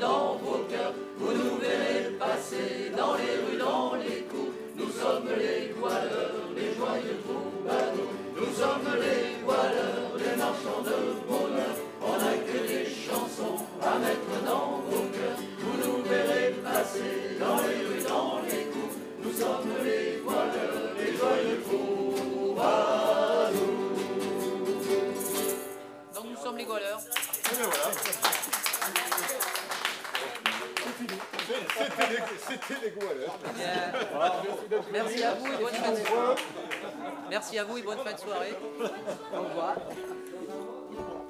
dans vos cœurs, vous nous verrez passer dans les rues, dans les cours. Nous sommes les voileurs, les joyeux troubadours. Nous sommes les voileurs, les marchands de bonheur. On n'a que des chansons à mettre dans vos cœurs. Vous nous verrez passer dans les rues, dans les cours. Nous sommes les voileurs, les joyeux troubadours. Merci à vous et bonne fin de soirée. Merci à vous et bonne fin de soirée. Au revoir.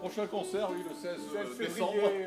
Prochain concert, oui, le 16 euh, février.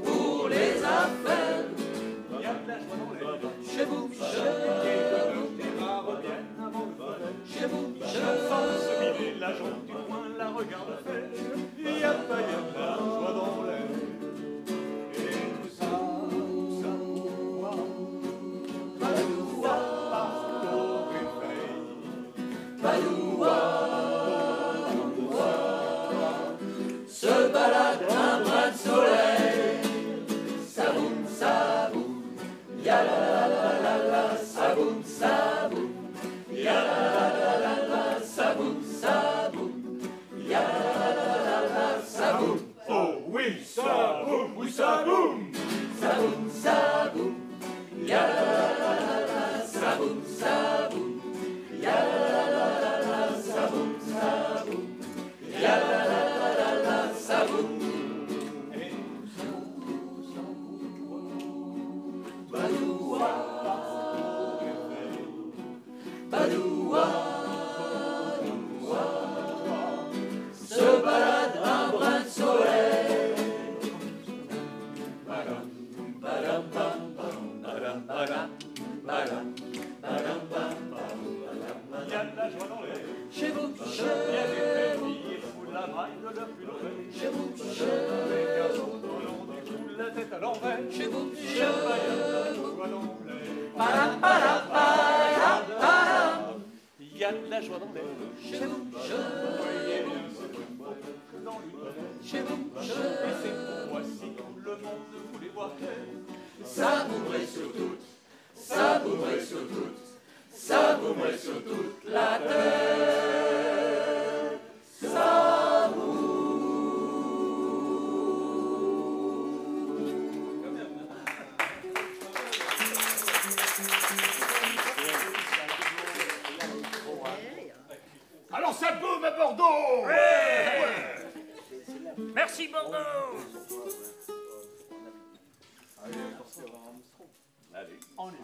That is. On him.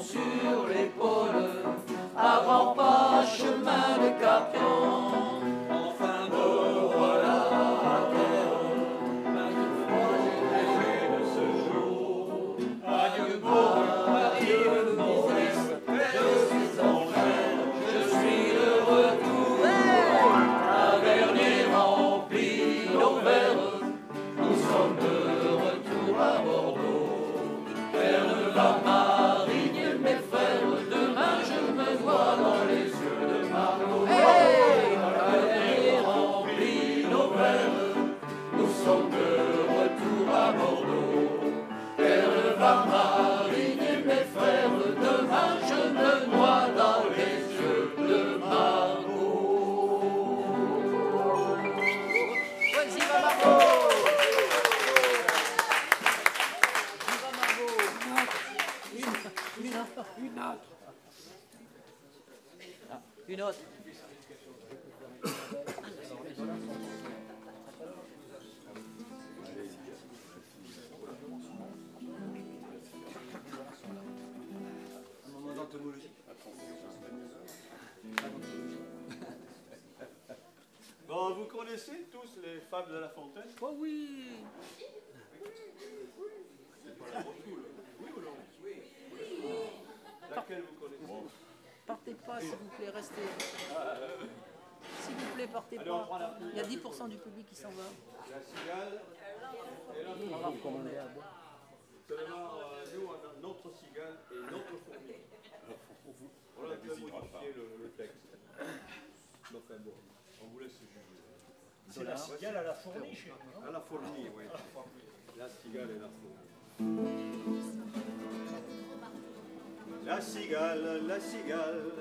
sur les ponts. cigale, la cigale,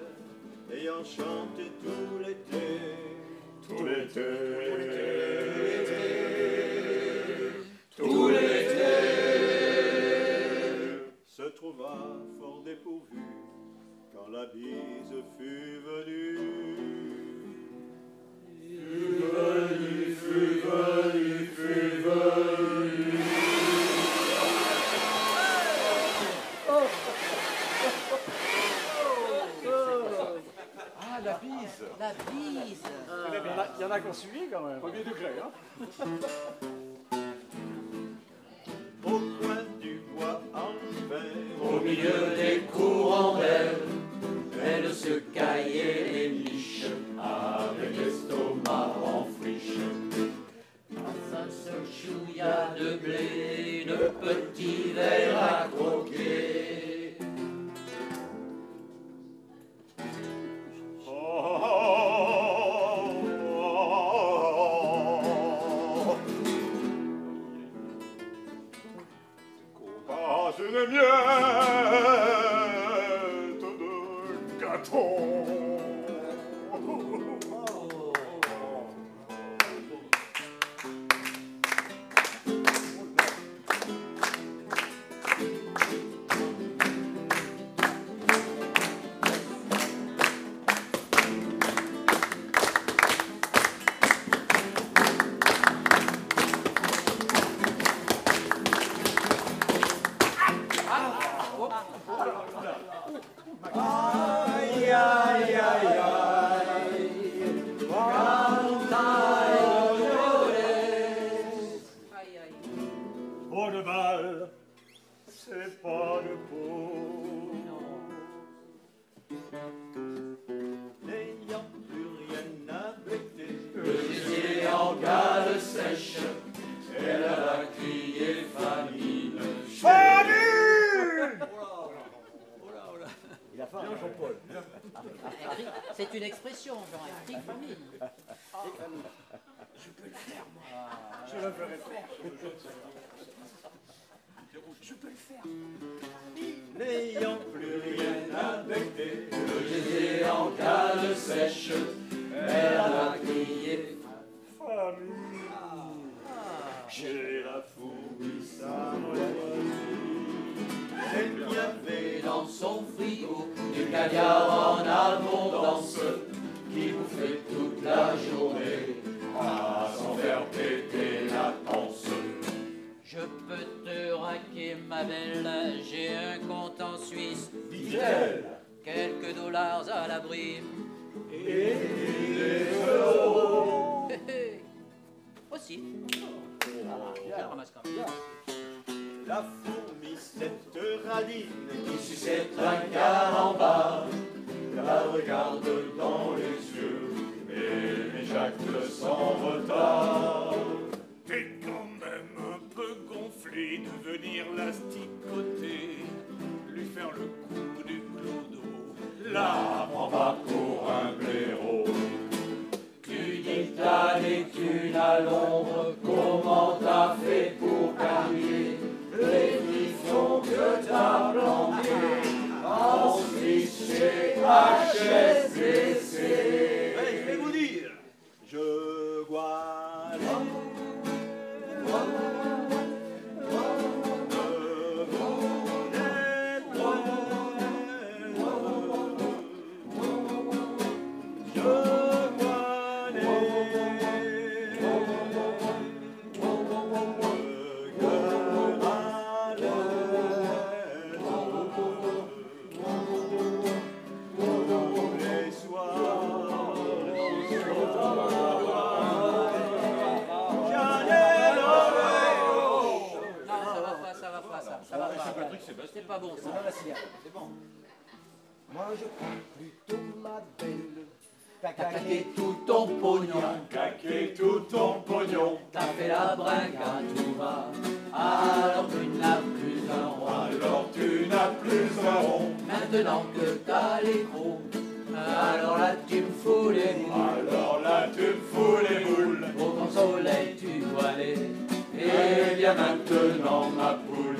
ayant chanté tout l'été. Tout l'été. Tout l'été. Tout l'été. Se trouva fort dépourvu quand la bise fut venue. milieu Maintenant ma poule.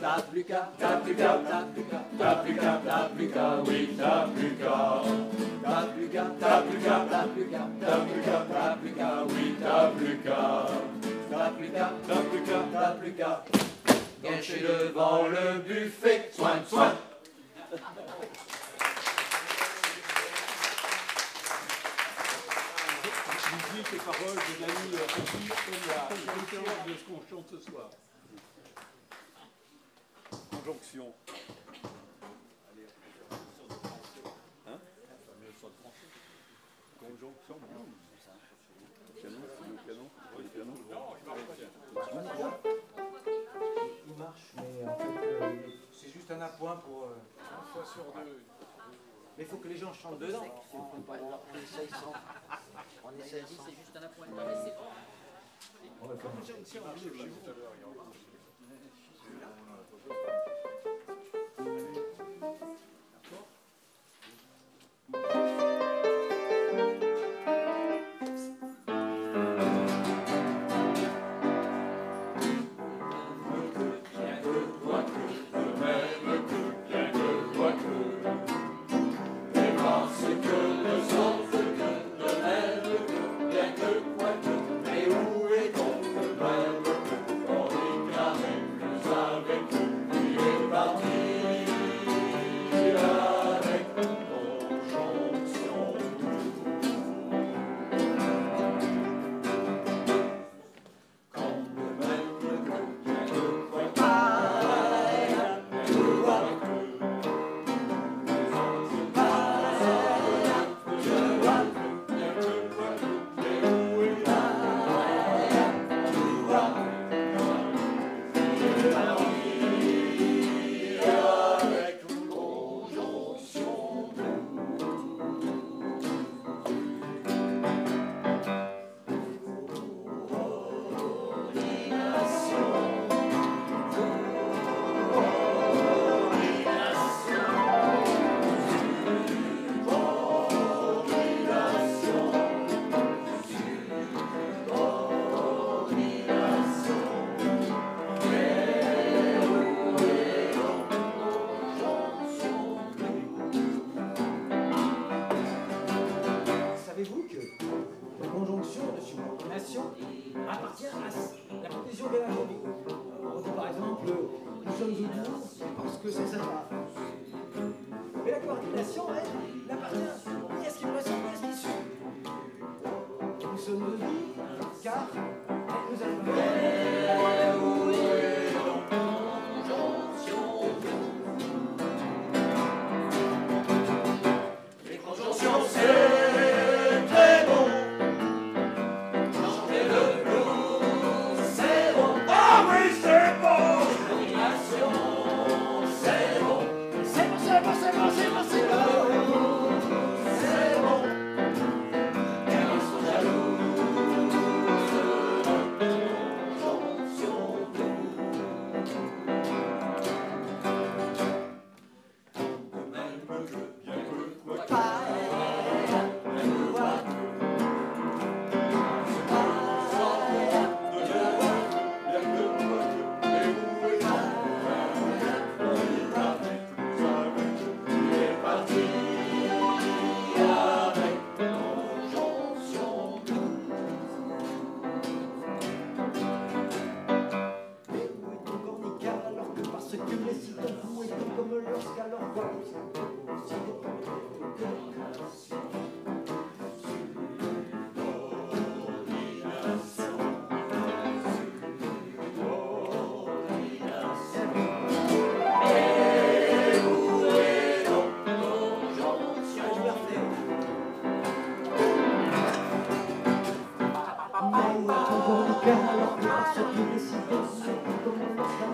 T'as plus qu'à, t'as plus qu'à, t'as plus qu'à, t'as plus qu'à, t'as plus qu'à, oui t'as plus qu'à. T'as plus qu'à, t'as plus qu'à, t'as plus qu'à, t'as plus qu'à, t'as plus qu'à, oui t'as plus qu'à. T'as plus qu'à, T'as plus qu'à. t'as plus qu'à. Gâcher devant le buffet, soin, soin. Musique et de ce. Conjonction. Conjonction. Il marche, mais euh, c'est juste un appoint pour. euh, Mais il faut que les gens chantent dedans. On essaye sans. On essaye sans. C'est juste un appointement.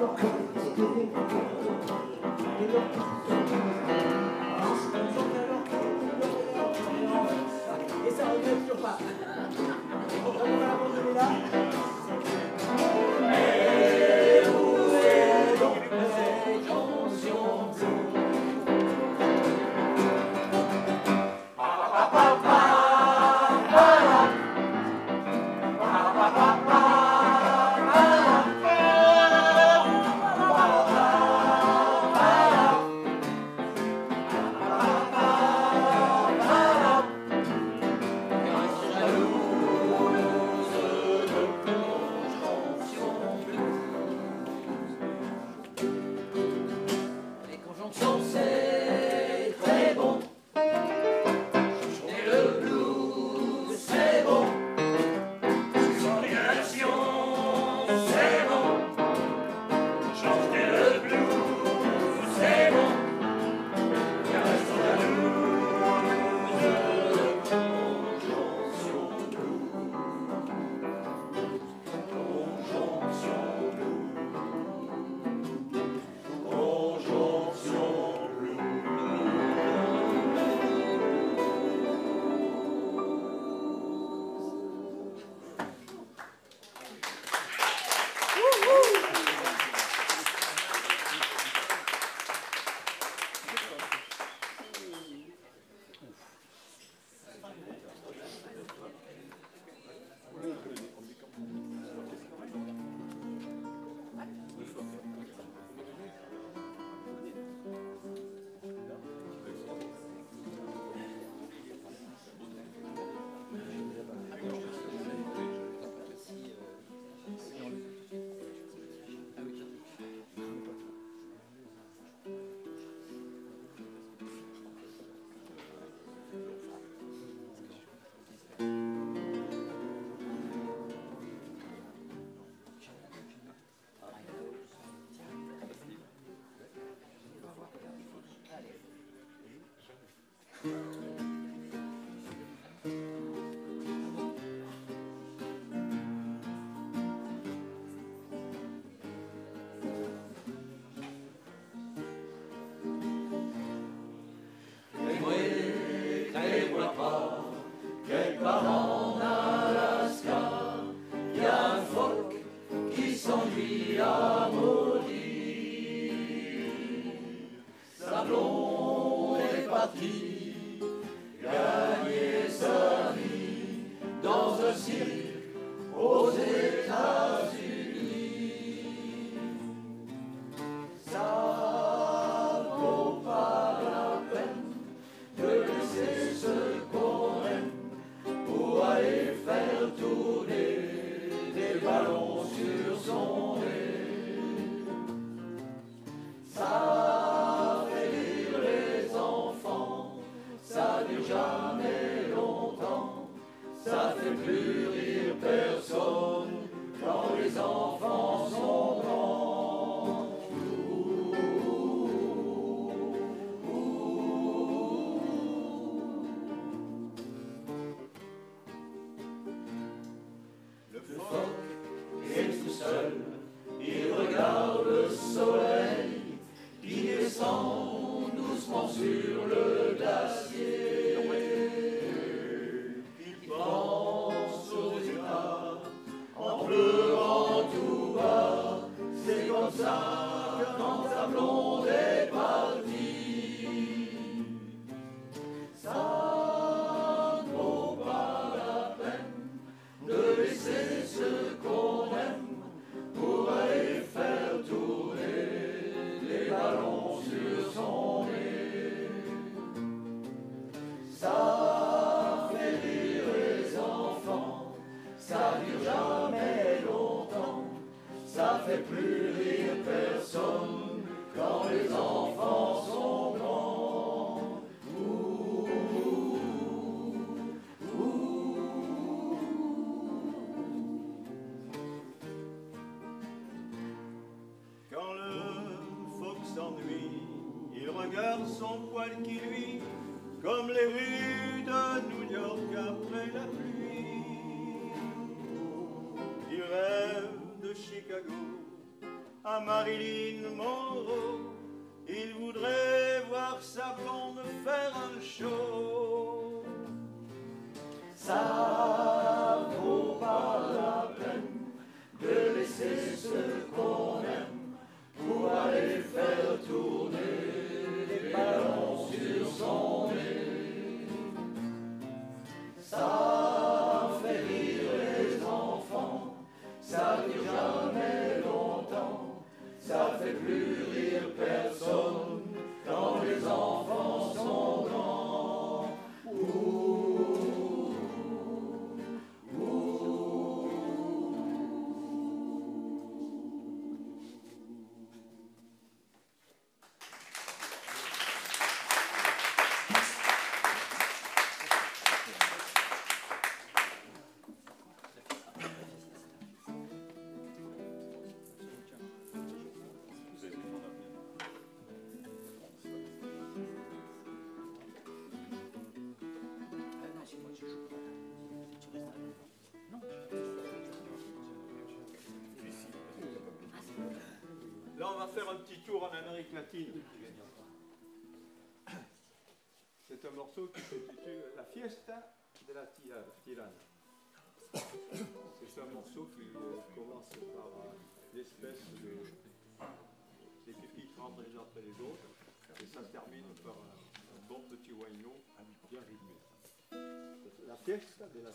이렇게 이렇게 이렇게 qui luit, comme les rues de New York après la pluie. Du rêve de Chicago à Marilyn Monroe, il voudrait voir sa blonde faire un show. Ça vaut pas la peine de laisser se orquesta de las.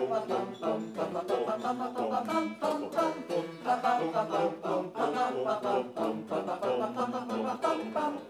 Bum bum bum bum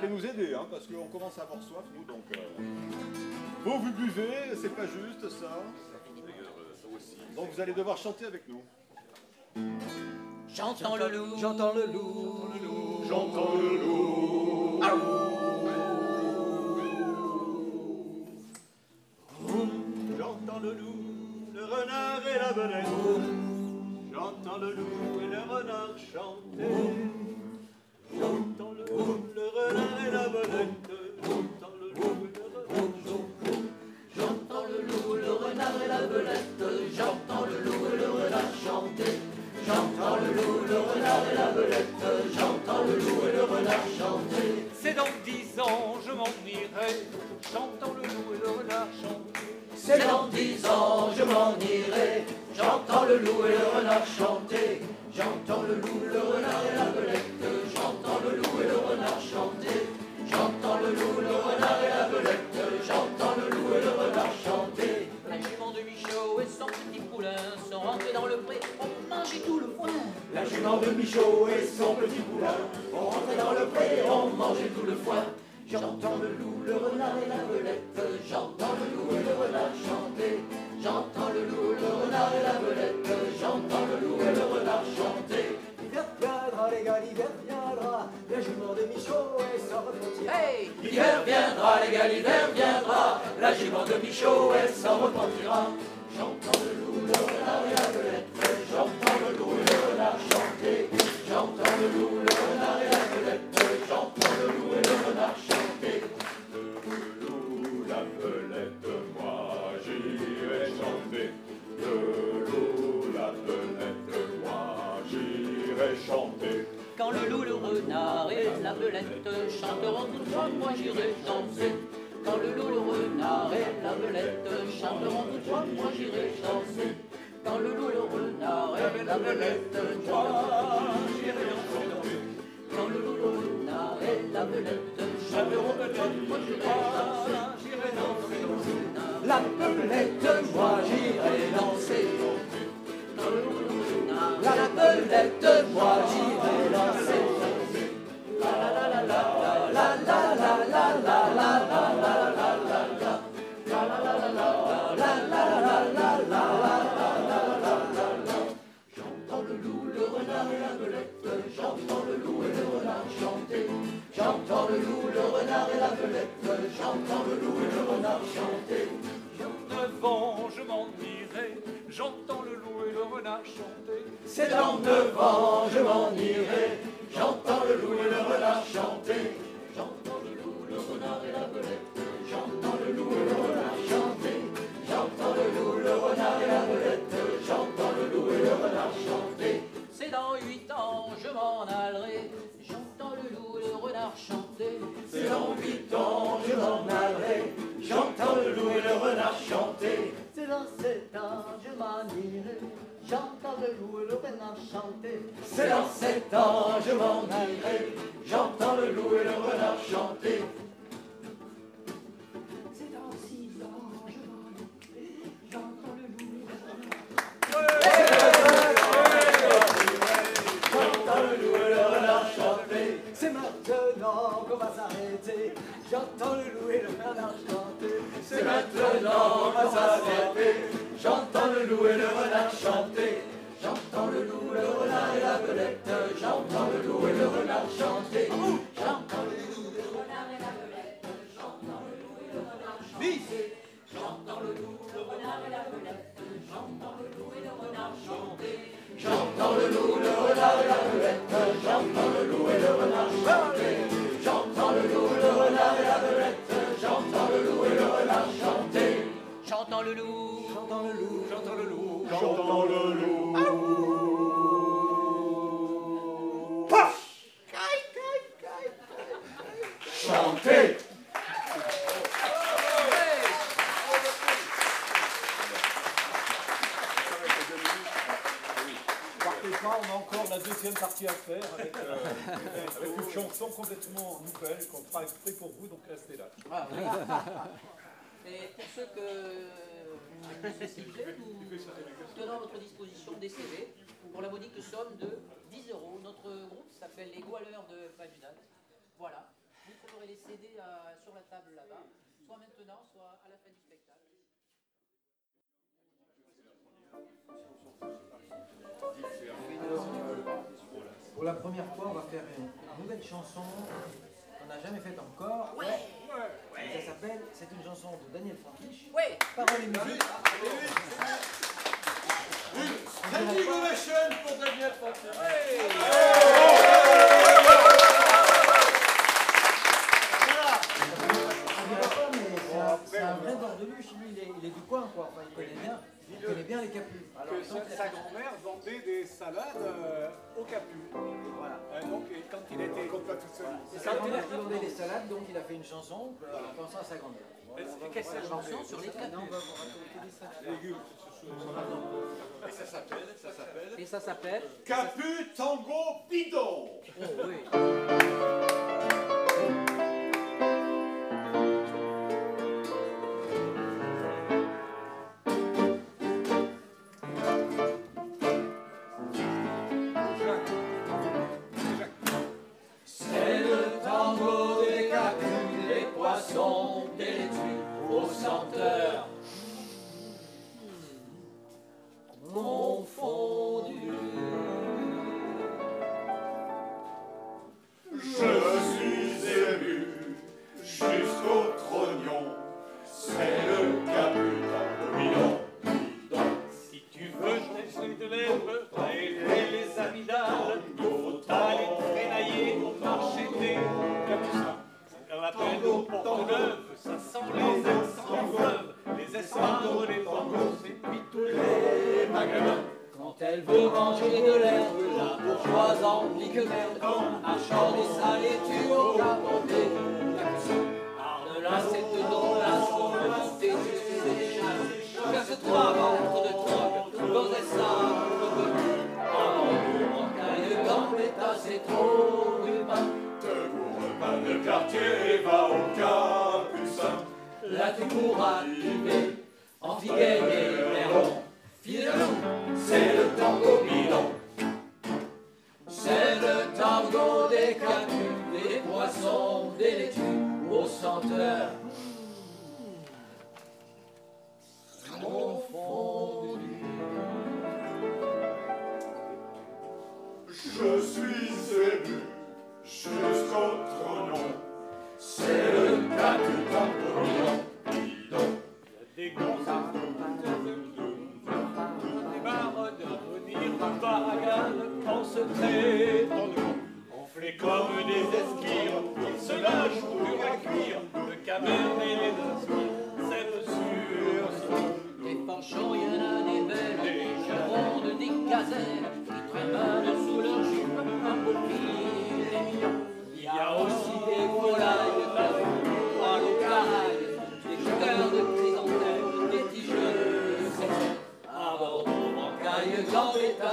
allez nous aider, hein, parce qu'on commence à avoir soif, nous, donc... Euh, bon, vous buvez, c'est pas juste, ça. Donc vous allez devoir chanter avec nous. J'entends le loup, j'entends le loup, j'entends le loup. J'entends le loup, le renard et la belette. J'entends le loup et le renard chanter. Renard chanter. J'entends le loup, le renard et la belette. J'entends le loup et le renard chanter. J'entends le loup, le renard et la belette. J'entends le loup et le renard chanter. La jument de Michaud et son petit poulain sont rentrés dans le pré pour manger tout le foin. La jument de Michaud et son petit poulain ont rentré dans le pré, ont mangé tout le foin. J'entends le loup, le renard et la belette. J'entends le loup et le renard chanter. J'entends le loup, le renard et la belette. J'entends le loup et le renard chanter. L'hiver viendra, les gars, l'hiver viendra. La jument de Michaud et son repentir. Hey L'hiver viendra, les gars, l'hiver viendra. La jument de Michaud, elle s'en repentira. Et la belette chanteront trois, moi j'irai danser. Quand le loup, le renard et la belette chanteront trois, moi j'irai danser. Quand le loup, le renard et la belette chanteront, j'irai danser. Quand le loup, le renard et la belette chanteront trois, moi j'irai danser. La belette, moi j'irai danser. Quand le La belette, moi j'irai la. J'entends le loup et le renard chanter. J'entends le loup, le renard et la belette. J'entends le loup et le renard chanter. Ans, je m'en irai, j'entends le loup et le renard chanter. C'est dans ans, je m'en irai. J'entends le loup et le renard chanter. J'entends le loup, le renard et la belette. J'entends le loup et le renard chanter. J'entends le loup, le renard et la belette. J'entends le loup et le renard chanter. C'est dans huit ans, je m'en allerai. J'entends le loup et le renard chanter. C'est dans huit ans, je m'en allerai. J'entends le loup et le renard chanter. C'est dans sept ans, je m'en irai. J'entends le loup et le renard chanter. C'est dans sept ans, je m'en irai. J'entends le loup et le renard chanter. Maintenant qu'on va s'arrêter. J'entends le loup et le renard chanter. C'est maintenant qu'on va s'arrêter. J'entends le loup et le renard chanter. J'entends le loup, le renard et la belette. J'entends le loup et le renard chanter. J'entends le loup, le renard et la belette. J'entends le loup et le renard chanter. J'entends le loup, le renard et la belette. J'entends le loup et le renard chanter. J'entends le loup, le renard et la belette. J'entends le loup et le renard chanter. J'entends le loup, le renard et la belette. J'entends le loup et le renard chanter. J'entends le loup. J'entends le loup. J'entends le loup, J'entends le loup. Chanter. Partez pas, on a encore la deuxième partie à faire avec, euh, avec une chanson complètement nouvelle qu'on fera exprès pour vous, donc restez là. Ah, oui. Et pour ceux que euh, plaît, nous tenons à votre disposition des CV pour la modique somme de 10 euros. Notre groupe s'appelle les Goualeurs de Pagnat. Voilà. Vous trouverez les CD à- sur la table là-bas, soit maintenant, Pour la première fois, on va faire une nouvelle chanson qu'on n'a jamais faite encore. Ouais. ça s'appelle, c'est une chanson de Daniel Franklich. Ouais. Parole et musique. Une innovation pour Daniel Franklich. C'est un vrai bordeluche, lui il est, il est du coin quoi, il connaît bien. Dis-le. connais bien les capus. Que sa, grand-mère vendait des salades euh, au capu. Euh, donc, quand il était. Comme pas toute seule. Voilà. C'est sa grand-mère qui vendait des salades, donc il a fait une chanson euh, en pensant à sa grand-mère. Voilà, Qu'est-ce chanson sur les capus Non, on. Légumes. Et ça s'appelle, ça s'appelle. Et ça s'appelle. Capu Tango Bidon. Oh,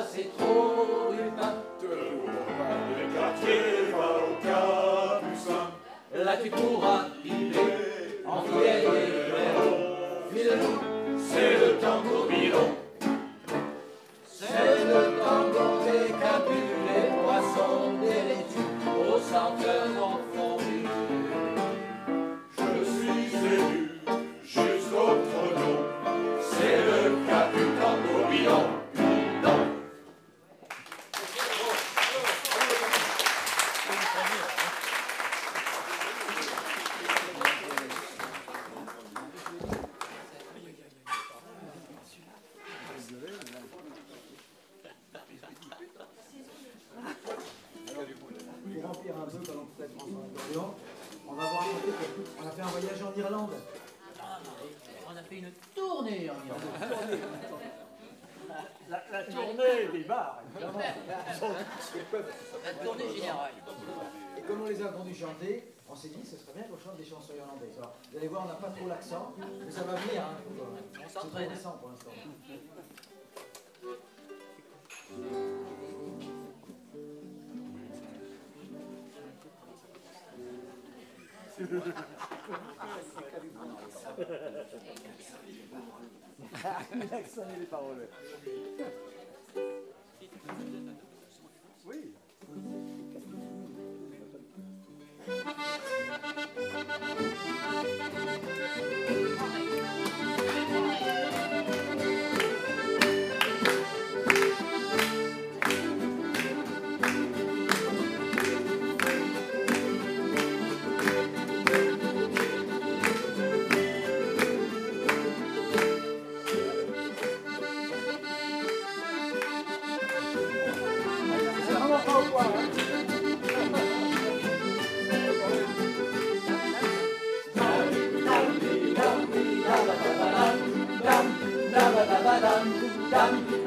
c'est trop humain. Tout le quartier va au Capucin. Là, tu pourras y ça les paroles. dum dum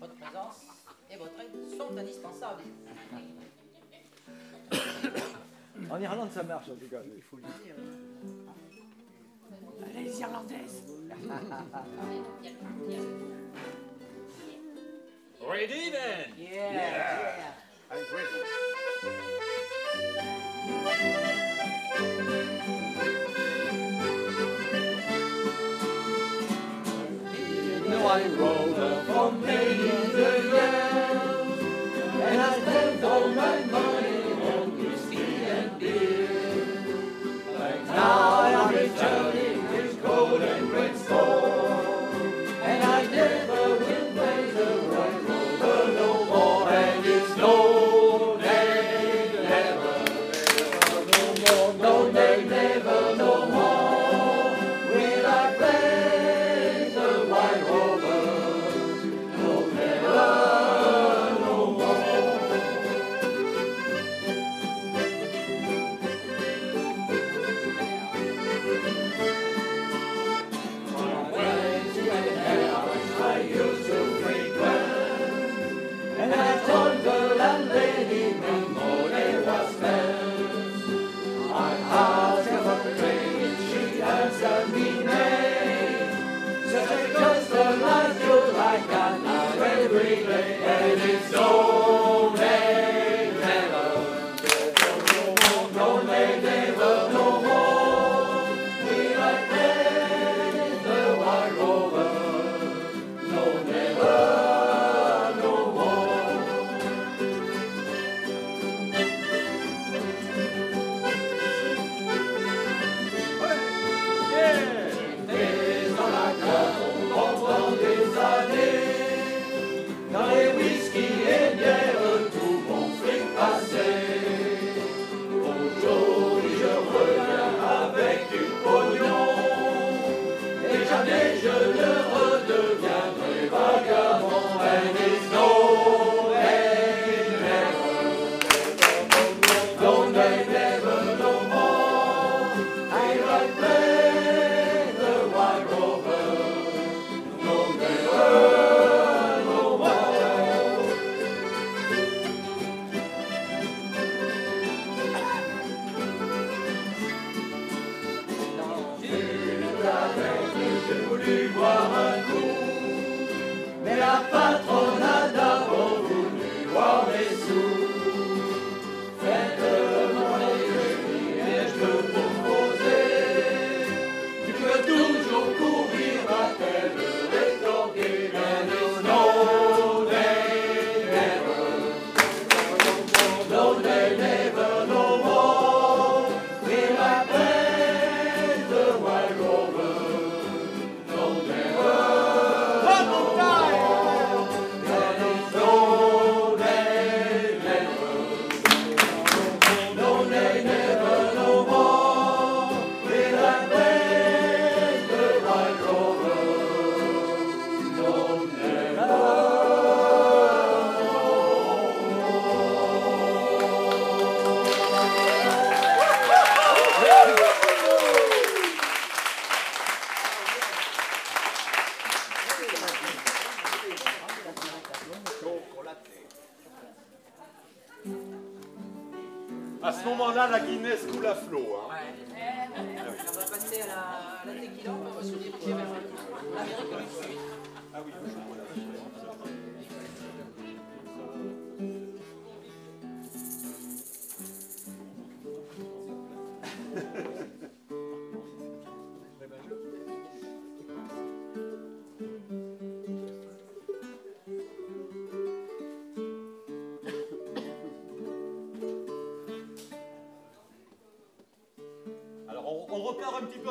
Votre présence et votre aide sont indispensables. En Irlande, ça marche en tout cas, il faut le dire. Allez, les Irlandaises Ready then? Yeah, yeah. I'm ready. I for many a years, and I spent all my money on whiskey and beer. But now I'm returning with gold and red store,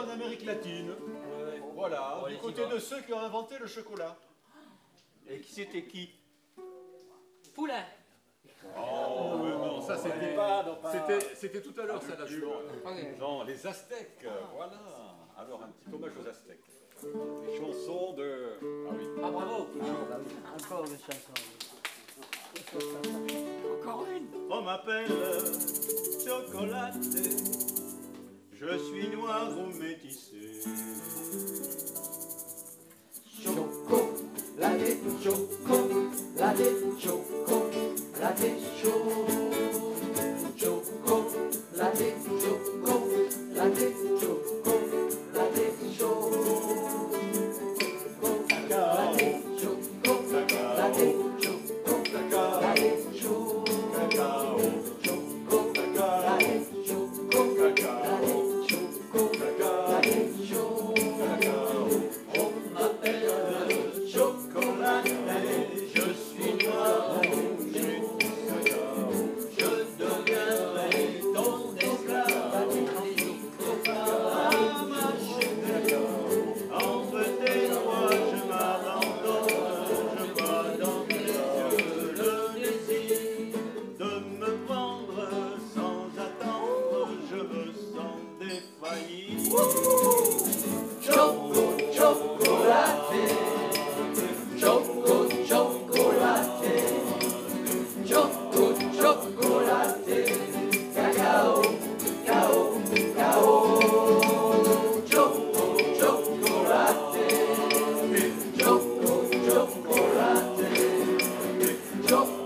en Amérique latine. Voilà, du côté de ceux qui ont inventé le chocolat. Et qui c'était qui? Poulain. Oh, mais non, ça c'était c'était c'était tout à l'heure ça la Non, les Aztèques, voilà. Alors un petit hommage aux Aztèques. Les chansons de Ah oui. Ah bravo. Encore une chanson. On m'appelle Chocolaté. Je suis noir ou métissé. Choco, la choco, la choco, la Choco,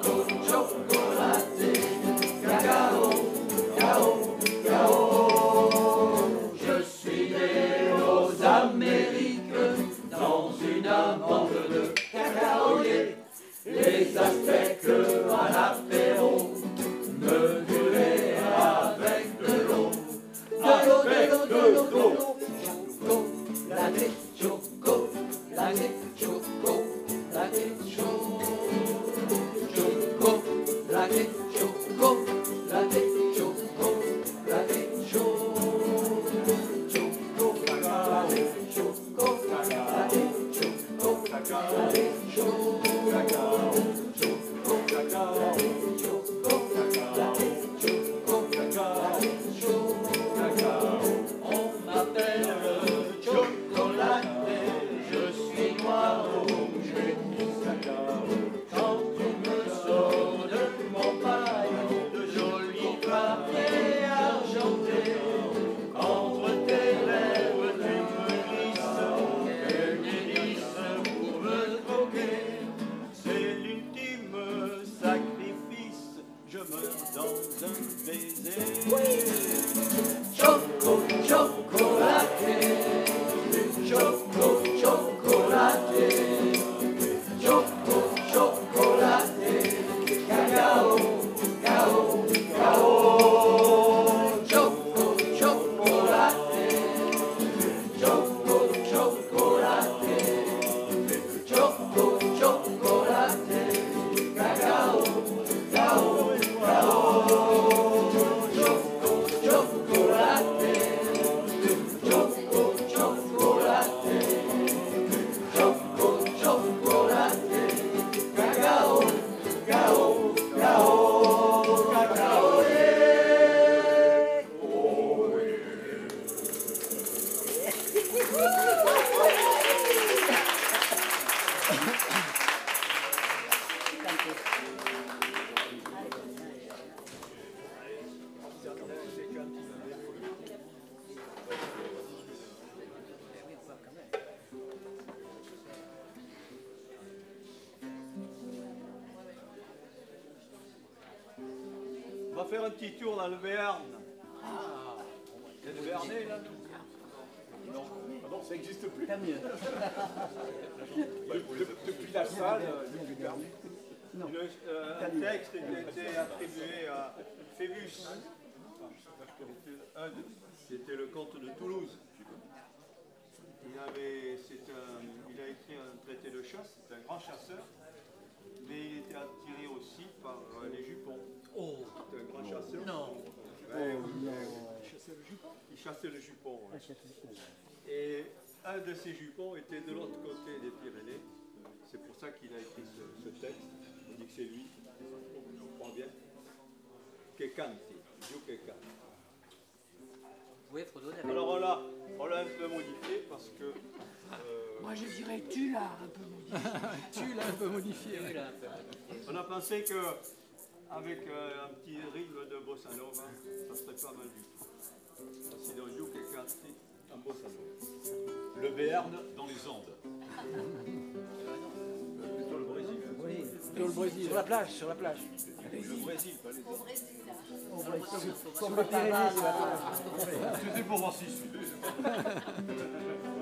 va faire un petit tour dans le Béarn. Il y a des Béarnais là Non, Ah non, ça n'existe plus. Tant mieux. Depuis, la salle, euh, depuis euh, un texte qui a été attribué à Phébus. C'était le comte de Toulouse. Il, avait, c'est un- il a écrit un traité de chasse, c'est un grand chasseur, mais il était attiré aussi par euh, les jupons. Oh, un grand chasseur. non. Ouais, oui, ouais, oui. Il chassait le jupon. ouais. Et un de ces jupons était de l'autre côté des Pyrénées. C'est pour ça qu'il a écrit ce, ce texte. On dit que c'est lui. On croit bien. Kekanti. Oui. Alors on l'a, on l'a un peu modifié parce que. euh, Moi, je dirais, tu l'as un peu modifié. Tu l'as un peu modifié. On a pensé que avec euh, un petit rythme de bossa nova, ça serait pas mal du tout. Sinon, Dieu Kekanti, un bossa nova. Le Béarn dans les Andes. Plutôt le Brésil. Oui. Sur le Brésil. Sur la plage, sur la plage. Le Brésil, pas les Andes. Comme le Pyrénées, c'est la plage. C'était pour voir s'il suivait. Allez.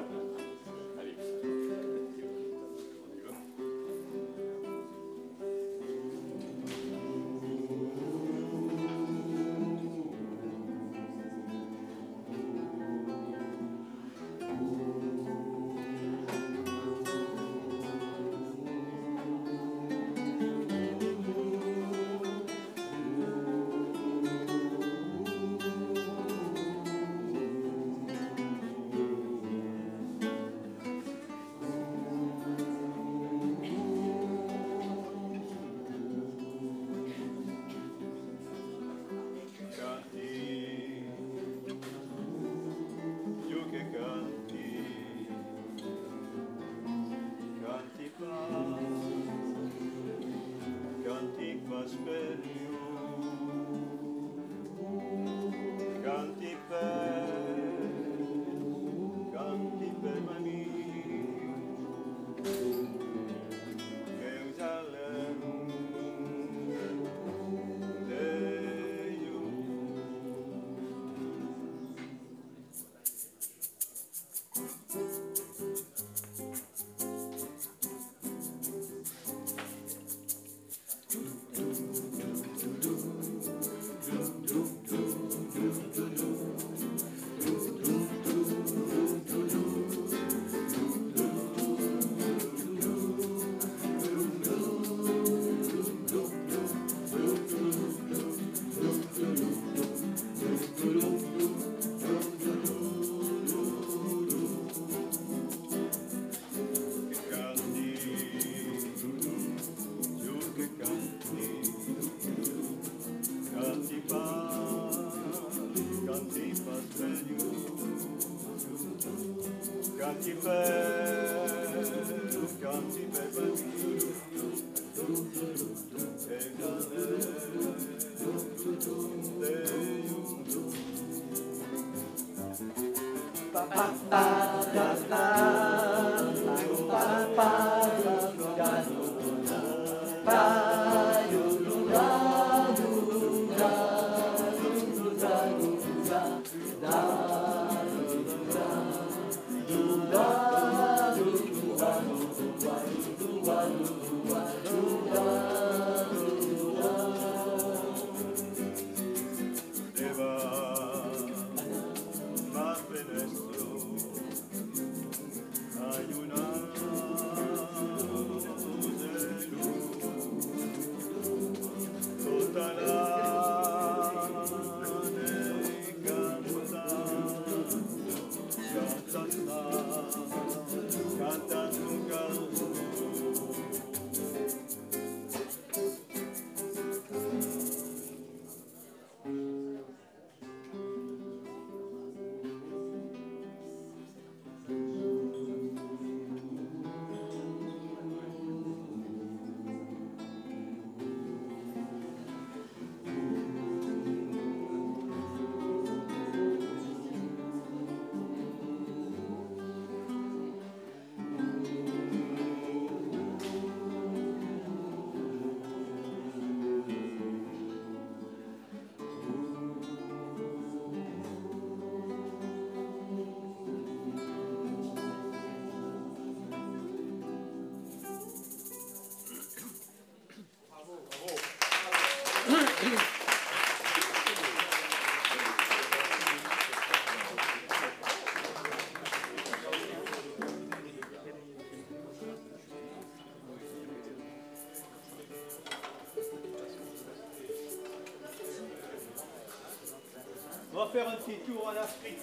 On va faire un petit tour en Afrique.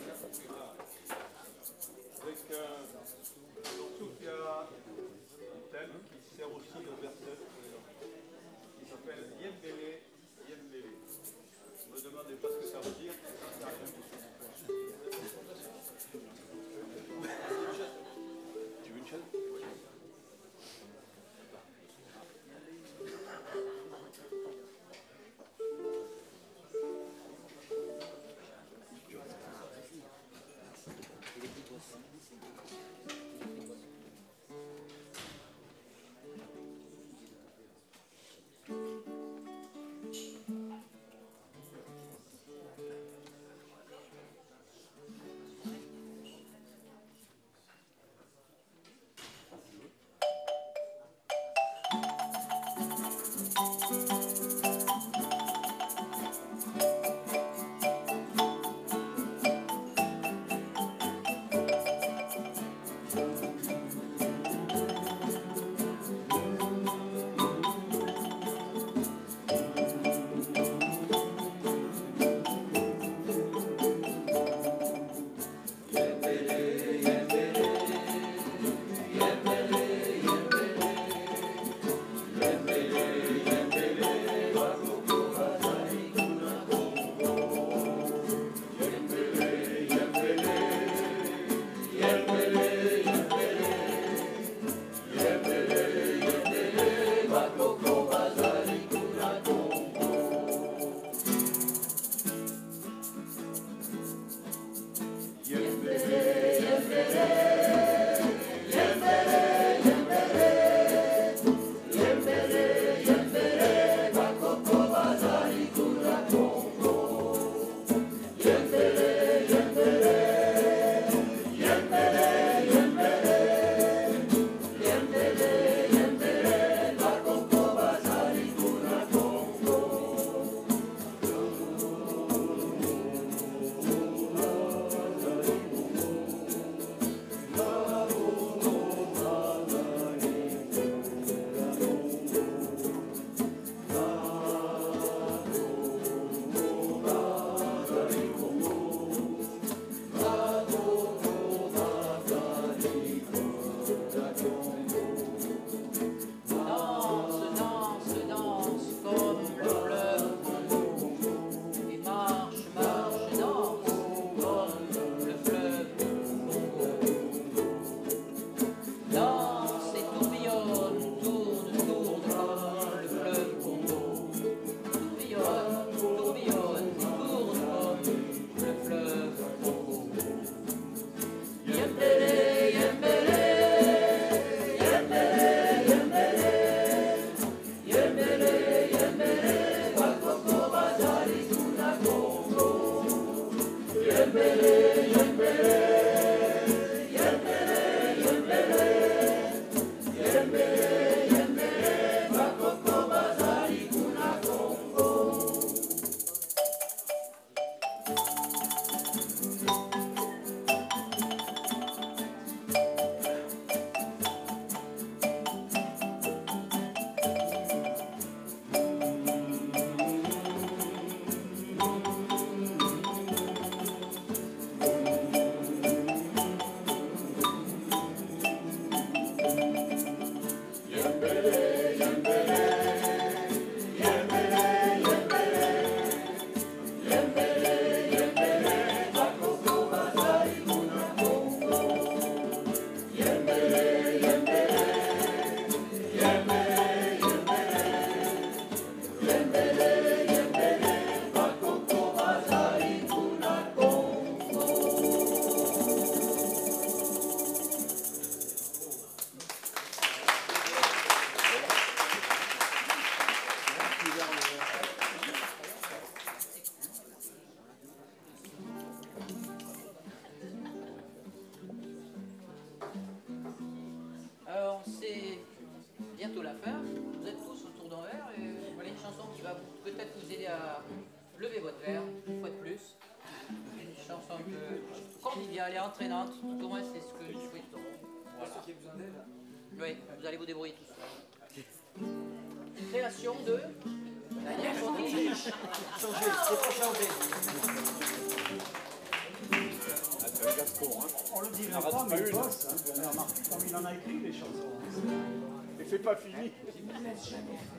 Pas fini. Un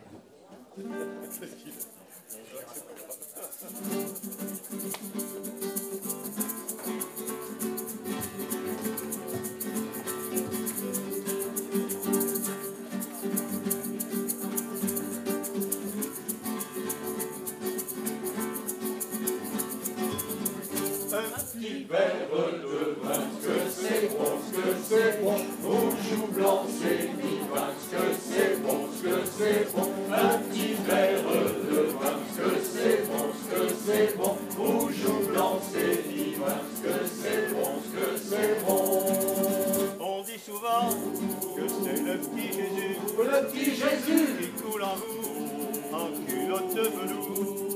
c'est bon, un petit verre de vin, ce que c'est bon, ce que c'est bon, rouge ou blanc, c'est divin, ce que c'est bon, ce que c'est bon. On dit souvent que c'est le petit Jésus Le petit Jésus, qui coule en vous en culotte de velours.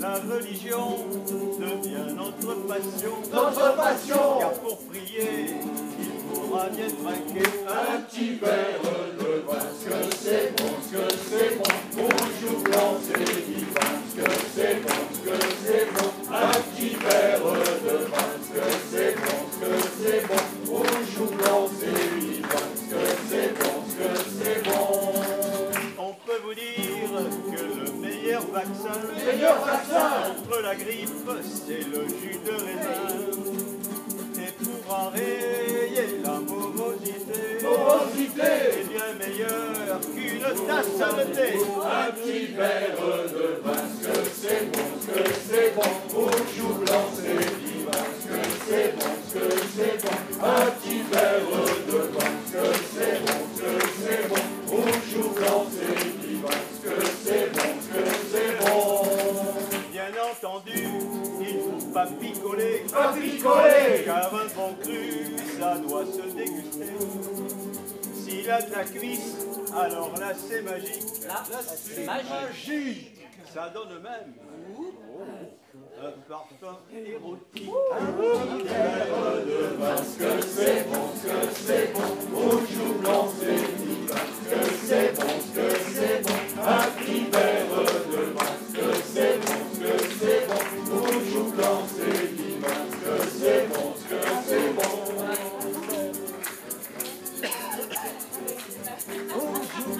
La religion devient notre passion. notre passion, Car pour prier, il faudra bien trinquer c'est le jus de raisin. Et pour enrayer la morosité, Morosité. c'est bien meilleur qu'une tasse de thé. Un petit verre de déguster. S'il a de la cuisse, alors là c'est magique. Là, c'est magique. Ça donne même. Un parfum érotique. Ce que c'est bon, que c'est bon, rouge ou blanc, c'est divin, ce que c'est bon, que c'est bon, un petit verre de vin, ce que c'est bon, que c'est bon, rouge ou blanc, c'est divin, ce que c'est bon,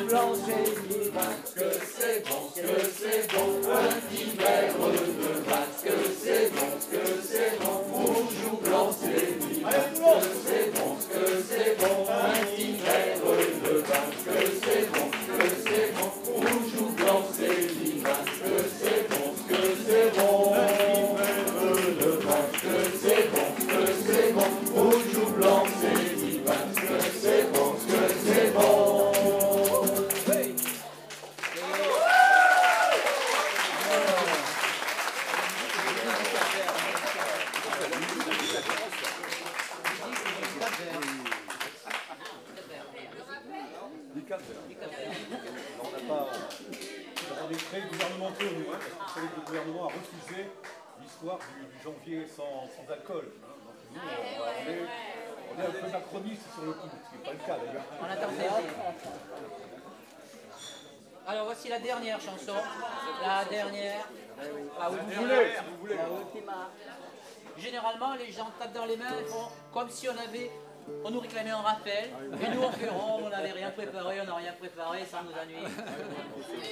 Rouge ou blanc, c'est divin. Ce que c'est bon, que c'est bon, un petit de vin, que c'est bon, que c'est bon, rouge ou blanc, c'est divin, ce que c'est bon, que c'est bon, un petit de vin, que c'est bon, réclamait en rappel, et nous on fait rond, on n'avait rien préparé, on n'a rien préparé, ça nous ennuie.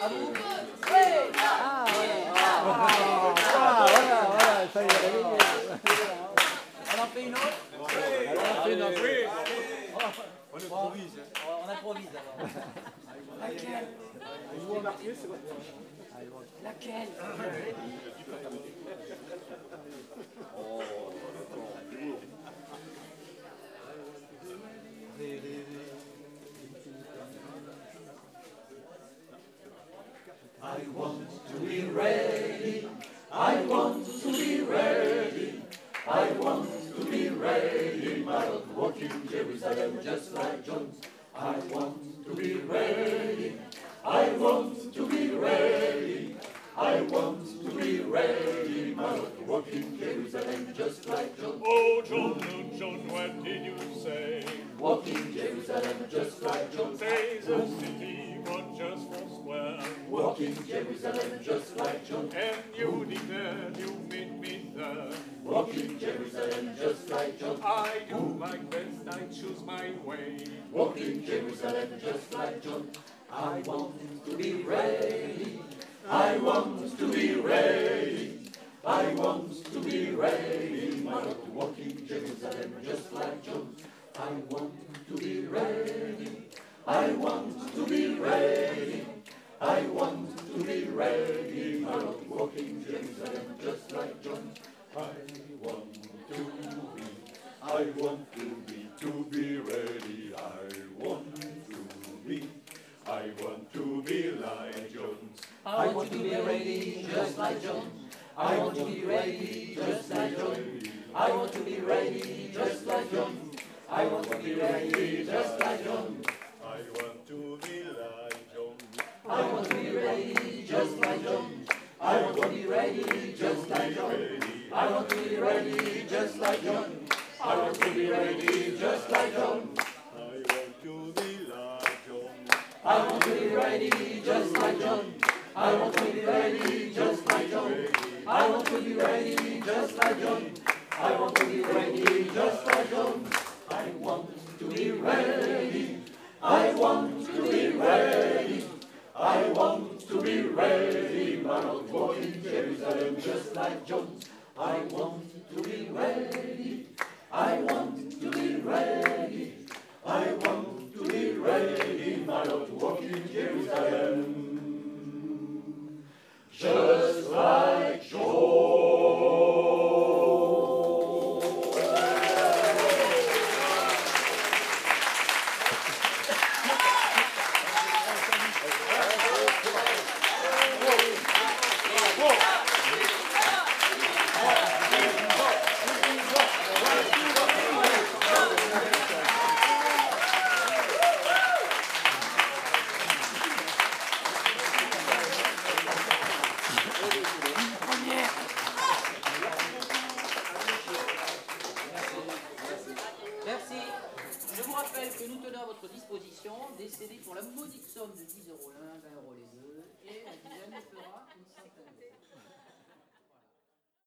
À vous Oui Ah, voilà, voilà, ça y est. On en fait une autre On en fait une autre. On improvise. On improvise alors. Vous remarquez, c'est votre Laquelle? just like John. Oh, John, John, John, what did you say? Walking Jerusalem just like John. Says the city, not just for square. Walking Jerusalem just like John. And you declared you meet me there. Walking Jerusalem just like John. I do my best, I choose my way. Walking Jerusalem just like John. I want to be ready. I want to be ready. I want ready. To walk Jerusalem just like John. I want to be ready. I want to be ready. I want to be ready. My Lord, to walk in Jerusalem just like John. I want to be. I want to be to be ready. I want to be. I want to be like John. I want to be ready just like John. I want to be ready just like John. I want to be ready just like John. I want to be ready just like John. I want to be like John. I want to be ready just like John. I want to be ready just like John. I want to be ready just like John. I want to be ready just like John. I want to be like John. I want to be ready just like John. I want to be ready just like John. I want to be ready just like John. I want to be ready just like John. I want to be ready. I want to be ready. I want to be ready. My Lord, walk in Jerusalem just like John. I want to be ready. I want to be ready. I want to be ready. My Lord, walk in Jerusalem. Just like Merci.